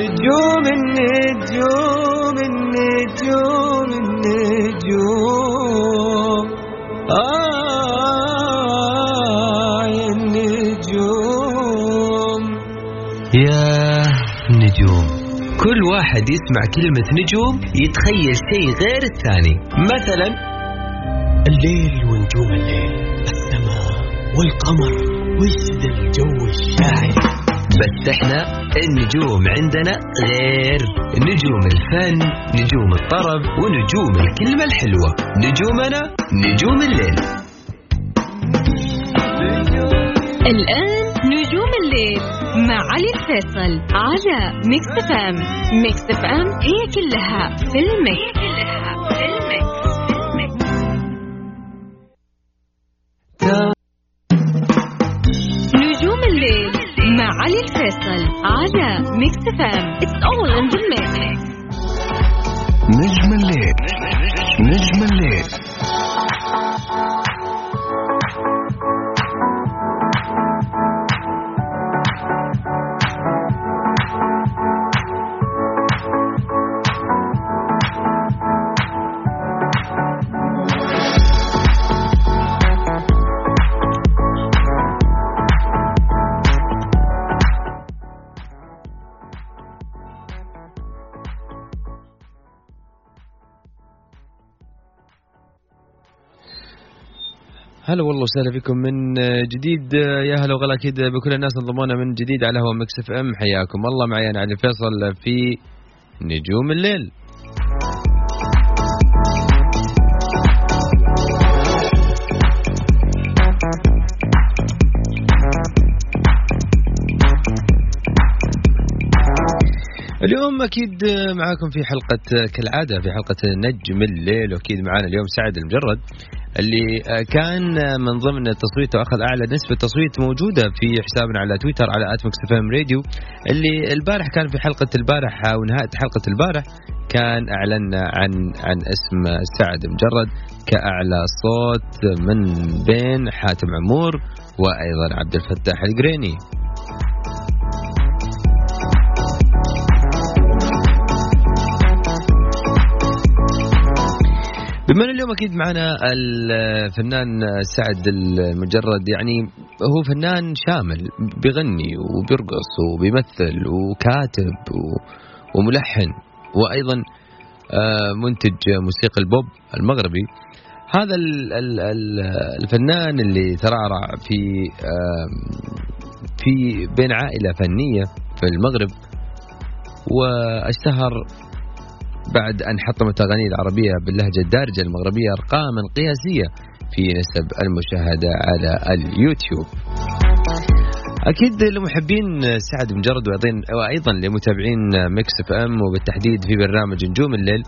نجوم النجوم النجوم النجوم آه يا النجوم. يا نجوم. كل واحد يسمع كلمة نجوم يتخيل شيء غير الثاني. مثلا الليل ونجوم الليل السماء والقمر وش الجو الشاعر بس إحنا النجوم عندنا غير. نجوم الفن نجوم الطرب ونجوم الكلمة الحلوة. نجومنا نجوم الليل. الآن نجوم الليل مع علي الفيصل على Mix FM. Mix FM هي كلها في ال mix. نجوم على Mix FM it's all in the mix نجم الليل نجم الليل هلا والله وسهلا بكم من جديد. يا هلا وغلا أكيد بكل الناس انضمونا من جديد على هوا Mix FM. حياكم الله. معي أنا علي فيصل في نجوم الليل. اليوم أكيد معاكم في حلقة كالعادة في حلقة نجم الليل. واكيد معانا اليوم سعد المجرد. اللي كان من ضمن التصويت واخذ أعلى نسبة تصويت موجودة في حسابنا على تويتر على at Mix FM Radio اللي البارح كان في حلقة البارح أو نهاية حلقة البارح كان اعلنا عن عن اسم سعد مجرد كأعلى صوت من بين حاتم عمور وأيضا عبد الفتاح الكريني. بما إن اليوم أكيد معنا الفنان سعد المجرد يعني هو فنان شامل بيغني وبيرقص وبيمثل وكاتب وملحن وأيضا منتج موسيقى البوب المغربي. هذا الفنان اللي ترعرع في في بين عائلة فنية في المغرب واشتهر بعد أن حطمت أغانيه العربية باللهجة الدارجة المغربية أرقاما قياسية في نسب المشاهدة على اليوتيوب. أكيد لمحبين سعد مجرد وأيضا لمتابعين Mix FM وبالتحديد في برنامج نجوم الليل.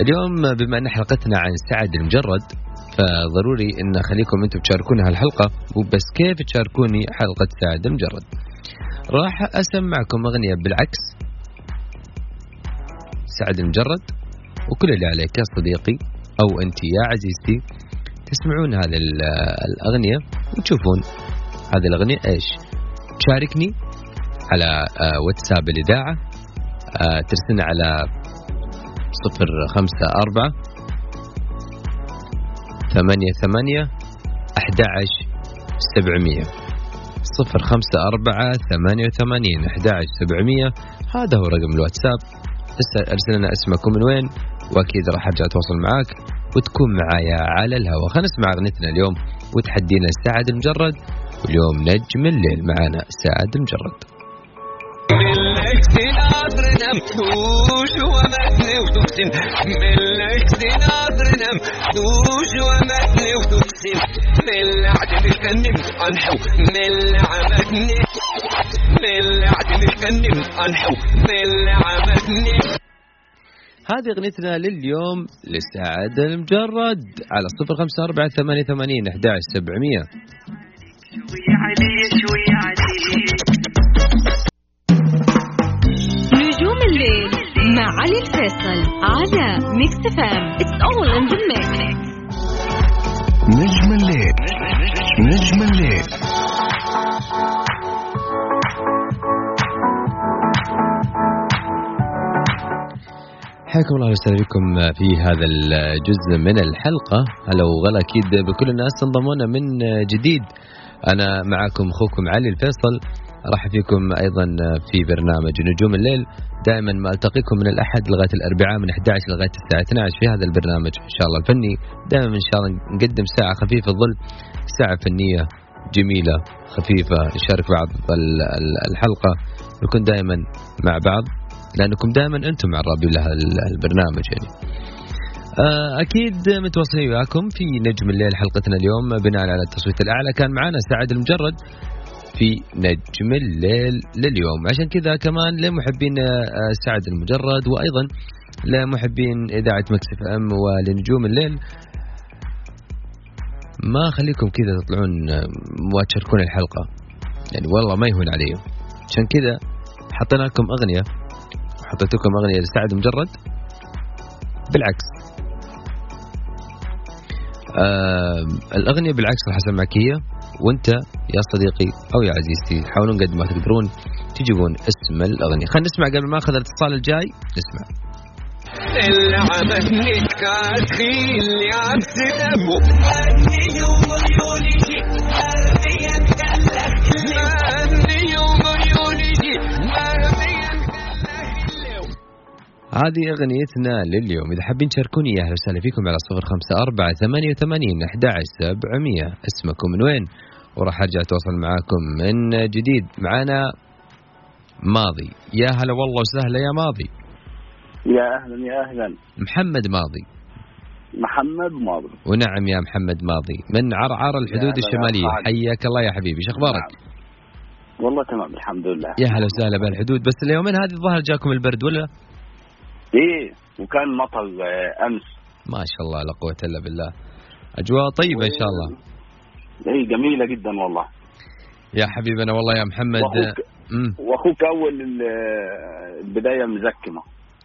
اليوم بما أن حلقتنا عن سعد المجرد فضروري أن أخليكم أنتم تشاركون هالحلقة وبس كيف تشاركوني حلقة سعد المجرد راح أسمعكم أغنية بالعكس. سعد المجرد. وكل اللي عليك يا صديقي أو أنت يا عزيزتي تسمعون هذه الأغنية وتشوفون هذه الأغنية إيش؟ تشاركني على واتساب الإذاعة ترسلنا على صفر خمسة أربعة ثمانية ثمانية أحد سبعمية. صفر خمسة أربعة ثمانية وثمانين أحد سبعمية. هذا هو رقم الواتساب. ارسل لنا اسمك ومن وين؟ وأكيد راح أرجع أتواصل معاك وتكون معايا على الهواء. خلينا نسمع أغنيتنا اليوم وتحدينا سعد المجرد. واليوم نجم الليل معنا سعد المجرد. ملك ناظرنا مفتوش ومثني وتقسم ملك ناظرنا مفتوش ومثني وتقسم من عدم الفن أنحو من هذه أغنيتنا لليوم لسعد المجرد على صفر خمسة أربعة ثمانية ثمانين أحد سبعمية. شوي علي شوي علي نجوم الليل مع علي الفيصل على Mix FM. It's all in the mix نجم الليل. نجم الليل. حياكم الله وسهلا بكم في هذا الجزء من الحلقة. هلا وغلا أكيد بكل الناس تنضمونا من جديد. أنا معكم أخوكم علي الفيصل. راح فيكم أيضا في برنامج نجوم الليل. دائما ما ألتقيكم من الأحد لغاية الأربعاء من 11 لغاية الساعة 12 في هذا البرنامج إن شاء الله الفني. دائما إن شاء الله نقدم ساعة خفيفة ظل ساعة فنية جميلة خفيفة. نشارك بعض ال- ال- الحلقة. نكون دائما مع بعض. لأنكم دائما أنتم مع الرابي لها البرنامج يعني. آه، أكيد متواصلين وياكم في نجم الليل حلقتنا اليوم بناء على التصويت الأعلى. كان معنا سعد المجرد في نجم الليل لليوم. عشان كذا كمان لمحبين آه، سعد المجرد وأيضا لمحبين إذاعة مكسف أم ولنجوم الليل. ما خليكم كذا تطلعون آه، وتشاركون الحلقة. يعني والله ما يهون عليهم عشان كذا حطينا لكم أغنية. حطيت لكم أغنية لسعد مجرد؟ بالعكس. آه الأغنية بالعكس راح أسمعك هي وأنت يا صديقي أو يا عزيزتي حاولون قد ما تقدرون تجيبون اسم الأغنية. خلينا نسمع قبل ما أخذ الاتصال الجاي نسمع. لعبت نكات خيل لعب سدبو هذه أغنيتنا لليوم. إذا حابين تشاركوني أهلا وسهلا فيكم على صفر خمسة أربعة ثمانية وثمانين أحد سبعمية. اسمكم من وين؟ وراح أرجع أتواصل معاكم من جديد. معنا ماضي. يا هلا والله وسهلا يا ماضي. يا أهلا يا أهلا. محمد ماضي. محمد ماضي. ونعم يا محمد ماضي. من عرعر الحدود الشمالية. حياك الله يا حبيبي. شو أخبارك؟ والله تمام الحمد لله. يا هلا وسهلا بالحدود بس اليومين هذه الظاهر جاكم البرد ولا؟ إيه وكان مطر آه، أمس. ما شاء الله لا قوة إلا بالله. أجواء طيبة إن شاء الله. إيه جميلة جدا والله. يا حبيبنا والله يا محمد. وأخوك مم. وأخوك أول آه، البداية مزكمة.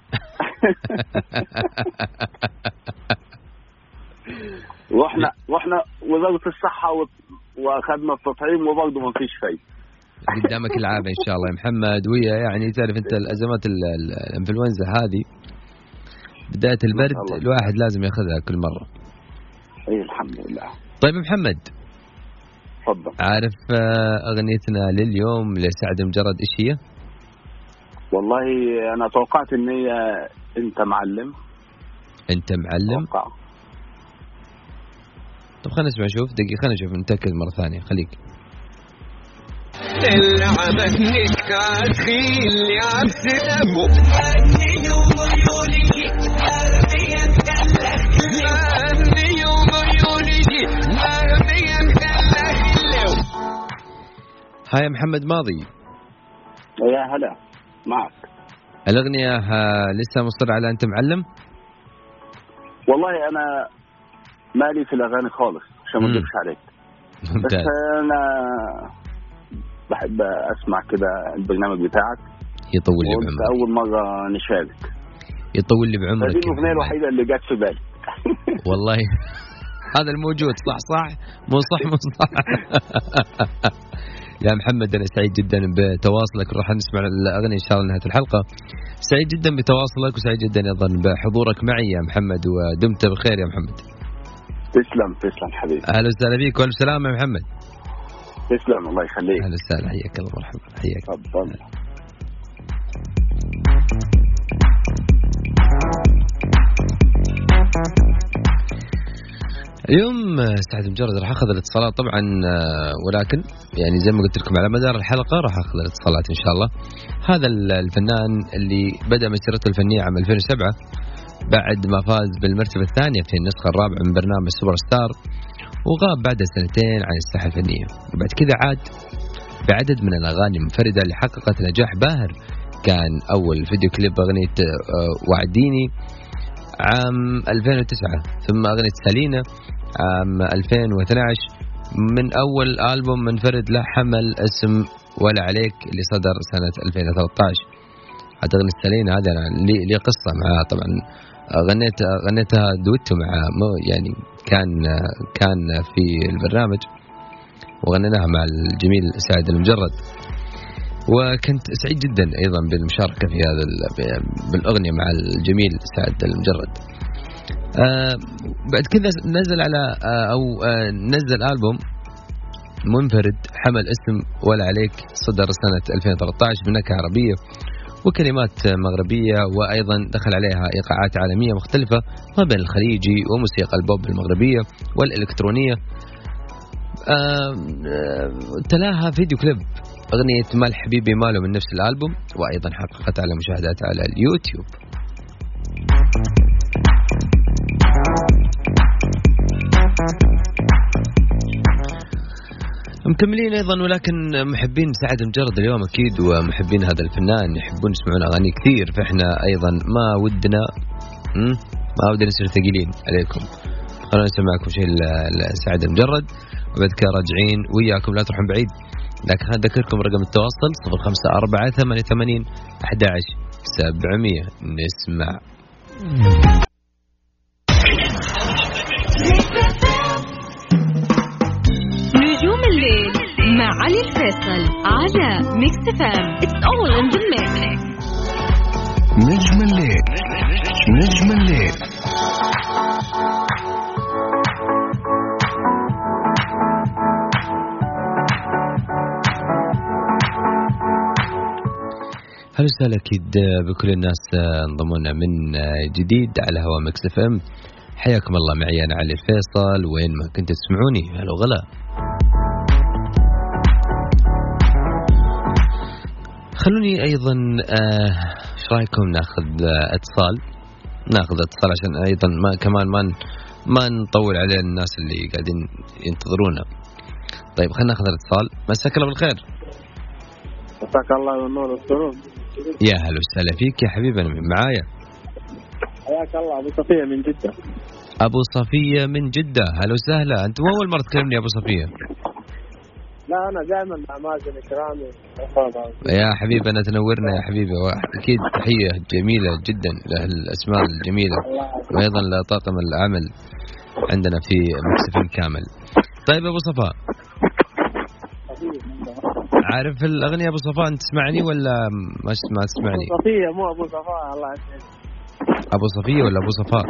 وإحنا وإحنا وزارة الصحة و- وأخذنا التطعيم وبرضه ما فيش فايده قدامك العافيه إن شاء الله يا محمد. ويا يعني تعرف أنت الأزمات ال- ال- الإنفلونزا هذه بداية البرد. الواحد لازم يأخذها كل مرة. إيه الحمد لله. طيب محمد. تفضل. عارف آه، أغنيتنا لليوم لسعد مجرد إيش هي؟ والله أنا توقعت ان هي أنت معلم. أنت معلم؟ توقع طب خلينا نسمع شوف دقيقة خلينا نشوف نتأكد مرة ثانية خليك. سدبو هاي يا محمد ماضي؟ يا هلا معك. الأغنية آه، لسه مصر على انت معلم؟ والله أنا مالي في الأغاني خالص عشان ما عليك. بس أنا بحب أسمع كده البرنامج بتاعك. يطول لي بعمرك. أول مرة نشارك. يطول لي بعمرك دي الأغنية. الوحيدة اللي جت في بالي. والله. هذا الموجود صح صح؟ مو صح مو صح. يا محمد أنا سعيد جدا بتواصلك. راح نسمع الأغنية إن شاء الله نهاية الحلقة. سعيد جدا بتواصلك وسعيد جدا أيضا بحضورك معي يا محمد ودمت بخير يا محمد. تسلم تسلم حبيبي. أهلا وسهلا بك وألف سلامة يا محمد. تسلم الله يخليك. أهلا وسهلا حياك الله مرحبا حياك. تفضل. اليوم سعد مجرد راح أخذ الاتصالات طبعا آه، ولكن يعني زي ما قلت لكم على مدار الحلقة راح أخذ الاتصالات إن شاء الله. هذا ال- الفنان اللي بدأ مسيرته الفنية عام 2007 بعد ما فاز بالمرتبة الثانية في النسخة الرابعة من برنامج سوبر ستار وغاب بعد سنتين عن الساحة الفنية. وبعد كذا عاد بعدد من الأغاني المنفرده اللي حققت نجاح باهر. كان أول فيديو كليب أغنية آه، وعديني عام 2009 ثم أغنية سالينا عام 2012 من أول ألبوم منفرد له حمل اسم ولا عليك اللي صدر سنه 2013 حتى أغنية سالينا هذه أنا لي, قصة معها طبعا. غنيت غنيتها دويتو مع يعني كان كان في البرنامج وغنيناها مع الجميل سعد المجرد وكنت سعيد جدا أيضا بالمشاركة في هذا ال- بالأغنية مع الجميل سعد المجرد. آه بعد كذا نزل على آه أو آه نزل ألبوم منفرد حمل اسم ولا عليك صدر سنة 2013 بنكهة عربية وكلمات مغربية وأيضا دخل عليها إيقاعات عالمية مختلفة ما بين الخليجي وموسيقى البوب المغربية والإلكترونية. تلاها فيديو كليب أغنية مال حبيبي ماله من نفس الألبوم وأيضا حققت على مشاهدات على اليوتيوب. مكملين أيضا ولكن محبين سعد مجرد اليوم أكيد ومحبين هذا الفنان يحبون يسمعون أغاني كثير فإحنا أيضا ما ودنا ما ودنا نصير ثقيلين عليكم. خلونا نسمعكم شيء لسعد المجرد وبعد كذا راجعين وياكم لا تروحون بعيد. لكن خلينا نذكركم رقم التواصل 054 88 11 700 نسمع. الفيصل على Mix FM It's all in the mix. نجم الليل. نجم الليل. هلا وسهلا أكيد بكل الناس انضموا لنا من جديد على هوا Mix FM حياكم الله معي أنا علي الفيصل وين ما كنتوا تسمعوني هلا وغلا. خلوني أيضا آه، إيش رأيكم ناخذ آه، اتصال؟ ناخذ اتصال عشان أيضا ما كمان ما ما نطول على الناس اللي قاعدين ينتظرونا. طيب خلينا ناخذ الاتصال. مساك الله بالخير. مساك الله بالنور والسرور. يا هلا وسهلا فيك يا حبيبي أنا معايا. حياك الله أبو صفية من جدة. أبو صفية من جدة. هلا وسهلا. أنت مو أول مرة تكلمني يا أبو صفية. لا أنا دائما مع مازن إكرامي. يا حبيبي أنا تنورنا يا حبيبي. أكيد تحية جميلة جدا للاسماء الجميلة. وأيضا لطاقم العمل عندنا في مكسفين كامل. طيب أبو صفاء عارف الأغنية أبو صفاء أنت تسمعني ولا ما ما تسمعني؟ صفية مو أبو صفاء الله يسعدك. أبو صفية ولا أبو صفاء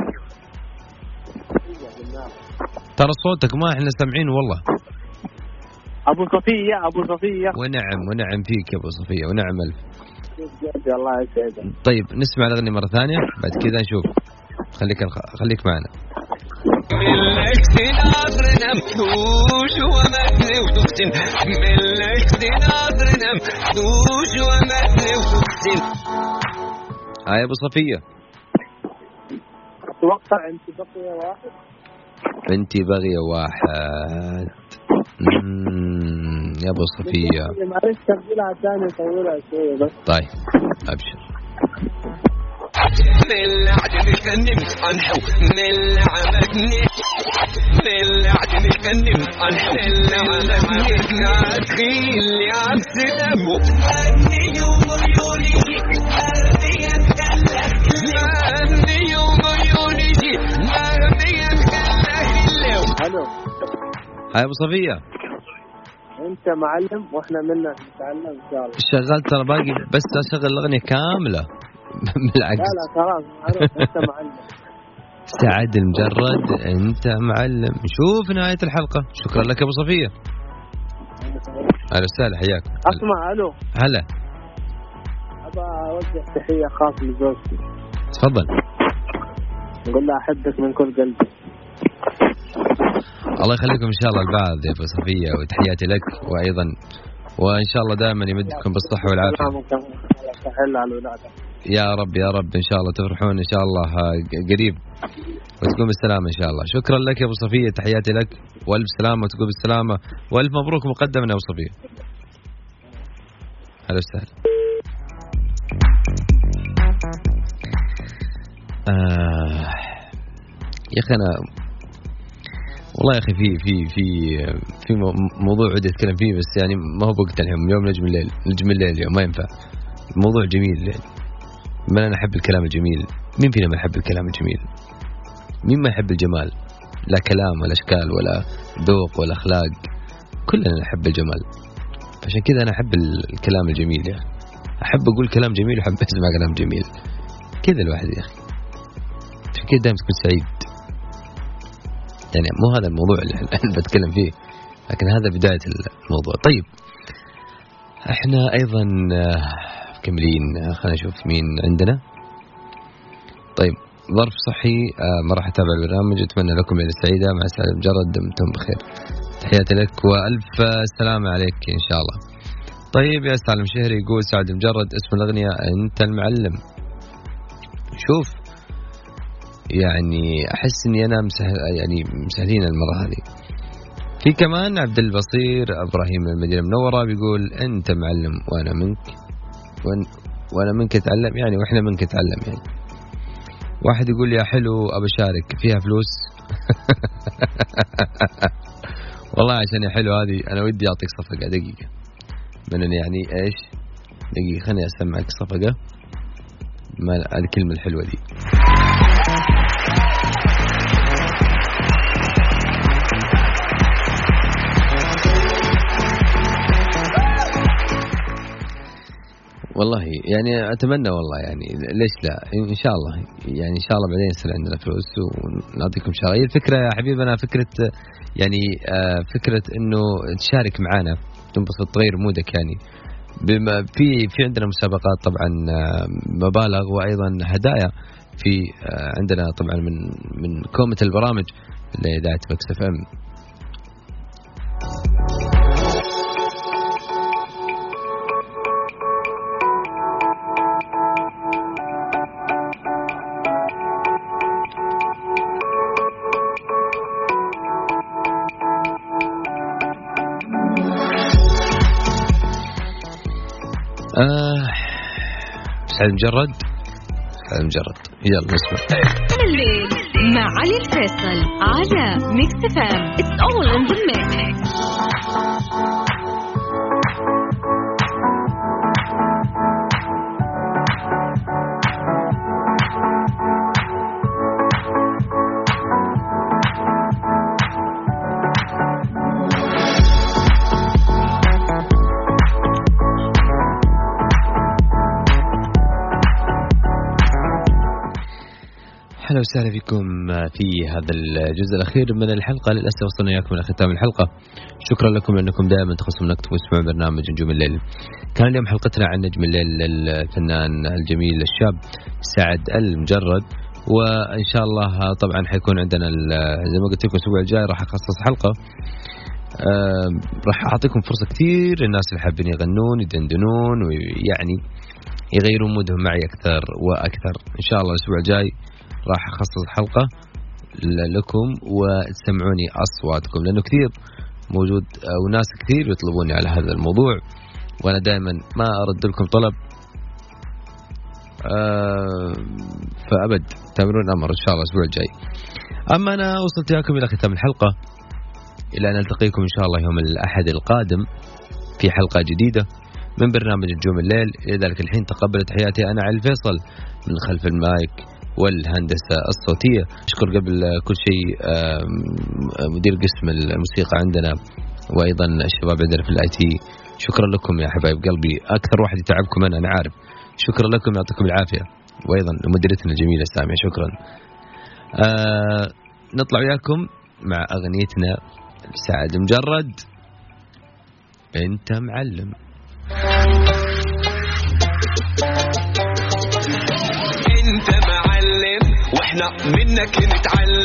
ترى صوتك ما إحنا سامعينه والله. أبو صفية أبو صفية. ونعم ونعم فيك يا أبو صفية ونعم ألف. الله يسعدك طيب نسمع الأغنية مرة ثانية بعد كذا نشوف. خليك خليك معنا. ملك ناظرنا مفتوش ومثني وتختم. ملك ناظرنا مفتوش ومثني وتختم هاي أبو صفية. أتوقع أنت بقي واحد. أنت باغيه واحد. مم، يا أبو صفية. معلش سجلها ثاني طولها شوية بس طيب أبشر. من من من من هاي أبو صفية. انت معلم وإحنا منا نتعلم إن شاء الله. شغلت ترى باقي بس أشغل الأغنية كاملة. لا بالعكس. لا خلاص معروف أنت معلم. سعد المجرد أنت معلم. شوف نهاية الحلقة. شكرا لك أبو صفية. أهلا وسهلا حياك. أسمع ألو. هلا. ابى اوجه تحية خاصه لزوجتي. تفضل. نقول لها أحبك من كل قلبي. الله يخليكم إن شاء الله البعض يا أبو صفية وتحياتي لك وأيضا. وإن شاء الله دائما يمدكم بالصحة والعافية. يا رب يا رب إن شاء الله تفرحون إن شاء الله آه، قريب. وتكون بالسلامة إن شاء الله. شكرا لك يا أبو صفية تحياتي لك. وألف سلامة وتكون بالسلامة. وألف مبروك مقدما يا أبو صفية. هلا وسهلا. آه يا أخي أنا والله يا أخي في في في في مو- موضوع ودي اتكلم فيه بس يعني ما هو بوقت الحين. اليوم نجم الليل نجم الليل اليوم ما ينفع. الموضوع جميل يعني من أنا أحب الكلام الجميل؟ مين فينا ما يحب الكلام الجميل؟ مين ما يحب الجمال؟ لا كلام ولا أشكال ولا ذوق ولا أخلاق. كلنا نحب الجمال. عشان كذا أنا أحب ال- الكلام الجميل يا أخي أحب أقول كلام جميل وأحب أسمع كلام جميل. كذا الواحد يا أخي. عشان كذا دائما تكون سعيد. يعني مو هذا الموضوع اللي الآن بتكلم فيه لكن هذا بداية الموضوع. طيب إحنا أيضا آه، مكملين آه، خلينا نشوف مين عندنا. طيب ظرف صحي آه، ما راح أتابع البرنامج أتمنى لكم ليله سعيده مع سعد مجرد دمتم بخير. تحياتي لك وألف آه، سلامة عليك إن شاء الله. طيب يا سالم شهري يقول سعد مجرد اسم الأغنية أنت المعلم. شوف يعني أحس إني أنا مسهل يعني مسهلين المرة هذه. في كمان عبد البصير إبراهيم من المدينة المنورة بيقول أنت معلم وأنا منك وأن وأنا منك أتعلم يعني وإحنا منك نتعلم يعني. واحد يقول يا حلو أبى أشارك فيها فلوس؟ والله عشان يا حلو هذه أنا ودي أعطيك صفقة دقيقة. من يعني إيش؟ دقيقة خليني أسمعك صفقة. الكلمة الحلوة دي. والله يعني أتمنى والله يعني ليش لا؟ إن شاء الله. يعني إن شاء الله بعدين يصير عندنا فلوس ونعطيكم شغله هي الفكرة يا حبيبنا فكرة يعني آه، فكرة إنه تشارك معنا تنبسط تغير mood ك يعني. بما في في عندنا مسابقات طبعا آه، مبالغ وأيضا هدايا في آه، عندنا طبعا من من كومة البرامج لإذاعة Mix FM. سعد لمجرد سعد لمجرد يلا نسمع. الليل مع علي الفيصل على Mix FM it's all in the mix أهلا وسهلا بكم في هذا الجزء الأخير من الحلقة. للأسف وصلنا إياكم إلى ختام الحلقة. شكرا لكم لأنكم دائما تخصم وقت وتسمعون برنامج نجوم الليل. كان اليوم حلقتنا عن نجم الليل الفنان الجميل الشاب سعد المجرد. وإن شاء الله طبعا حيكون عندنا زي ما قلت لكم الأسبوع الجاي راح أخصص حلقة. راح أعطيكم فرصة كثير للناس اللي حابين يغنون يدندنون ويعني يغيرون مودهم معي أكثر وأكثر. إن شاء الله الأسبوع الجاي راح أخصص حلقة لكم وتسمعوني أصواتكم لأنه كثير موجود أو ناس كثير يطلبوني على هذا الموضوع وأنا دائما ما أرد لكم طلب. آه، فأبد تامرون أمر إن شاء الله الأسبوع الجاي. أما أنا وصلت إياكم إلى ختام الحلقة إلى أن نلتقيكم إن شاء الله يوم الأحد القادم في حلقة جديدة من برنامج نجوم الليل. لذلك الحين تقبل تحياتي أنا علي الفيصل من خلف المايك. والهندسة الصوتية. أشكر قبل كل شيء مدير قسم الموسيقى عندنا وأيضا الشباب عندنا في ال IT. شكرا لكم يا حبايب قلبي. أكثر واحد يتعبكم أنا أنا عارف. شكرا لكم يعطيكم العافية. وأيضا لمديرتنا الجميله سامية شكرا. آه نطلع وياكم مع أغنيتنا سعد مجرد. أنت معلم. أنت منك نتعلم.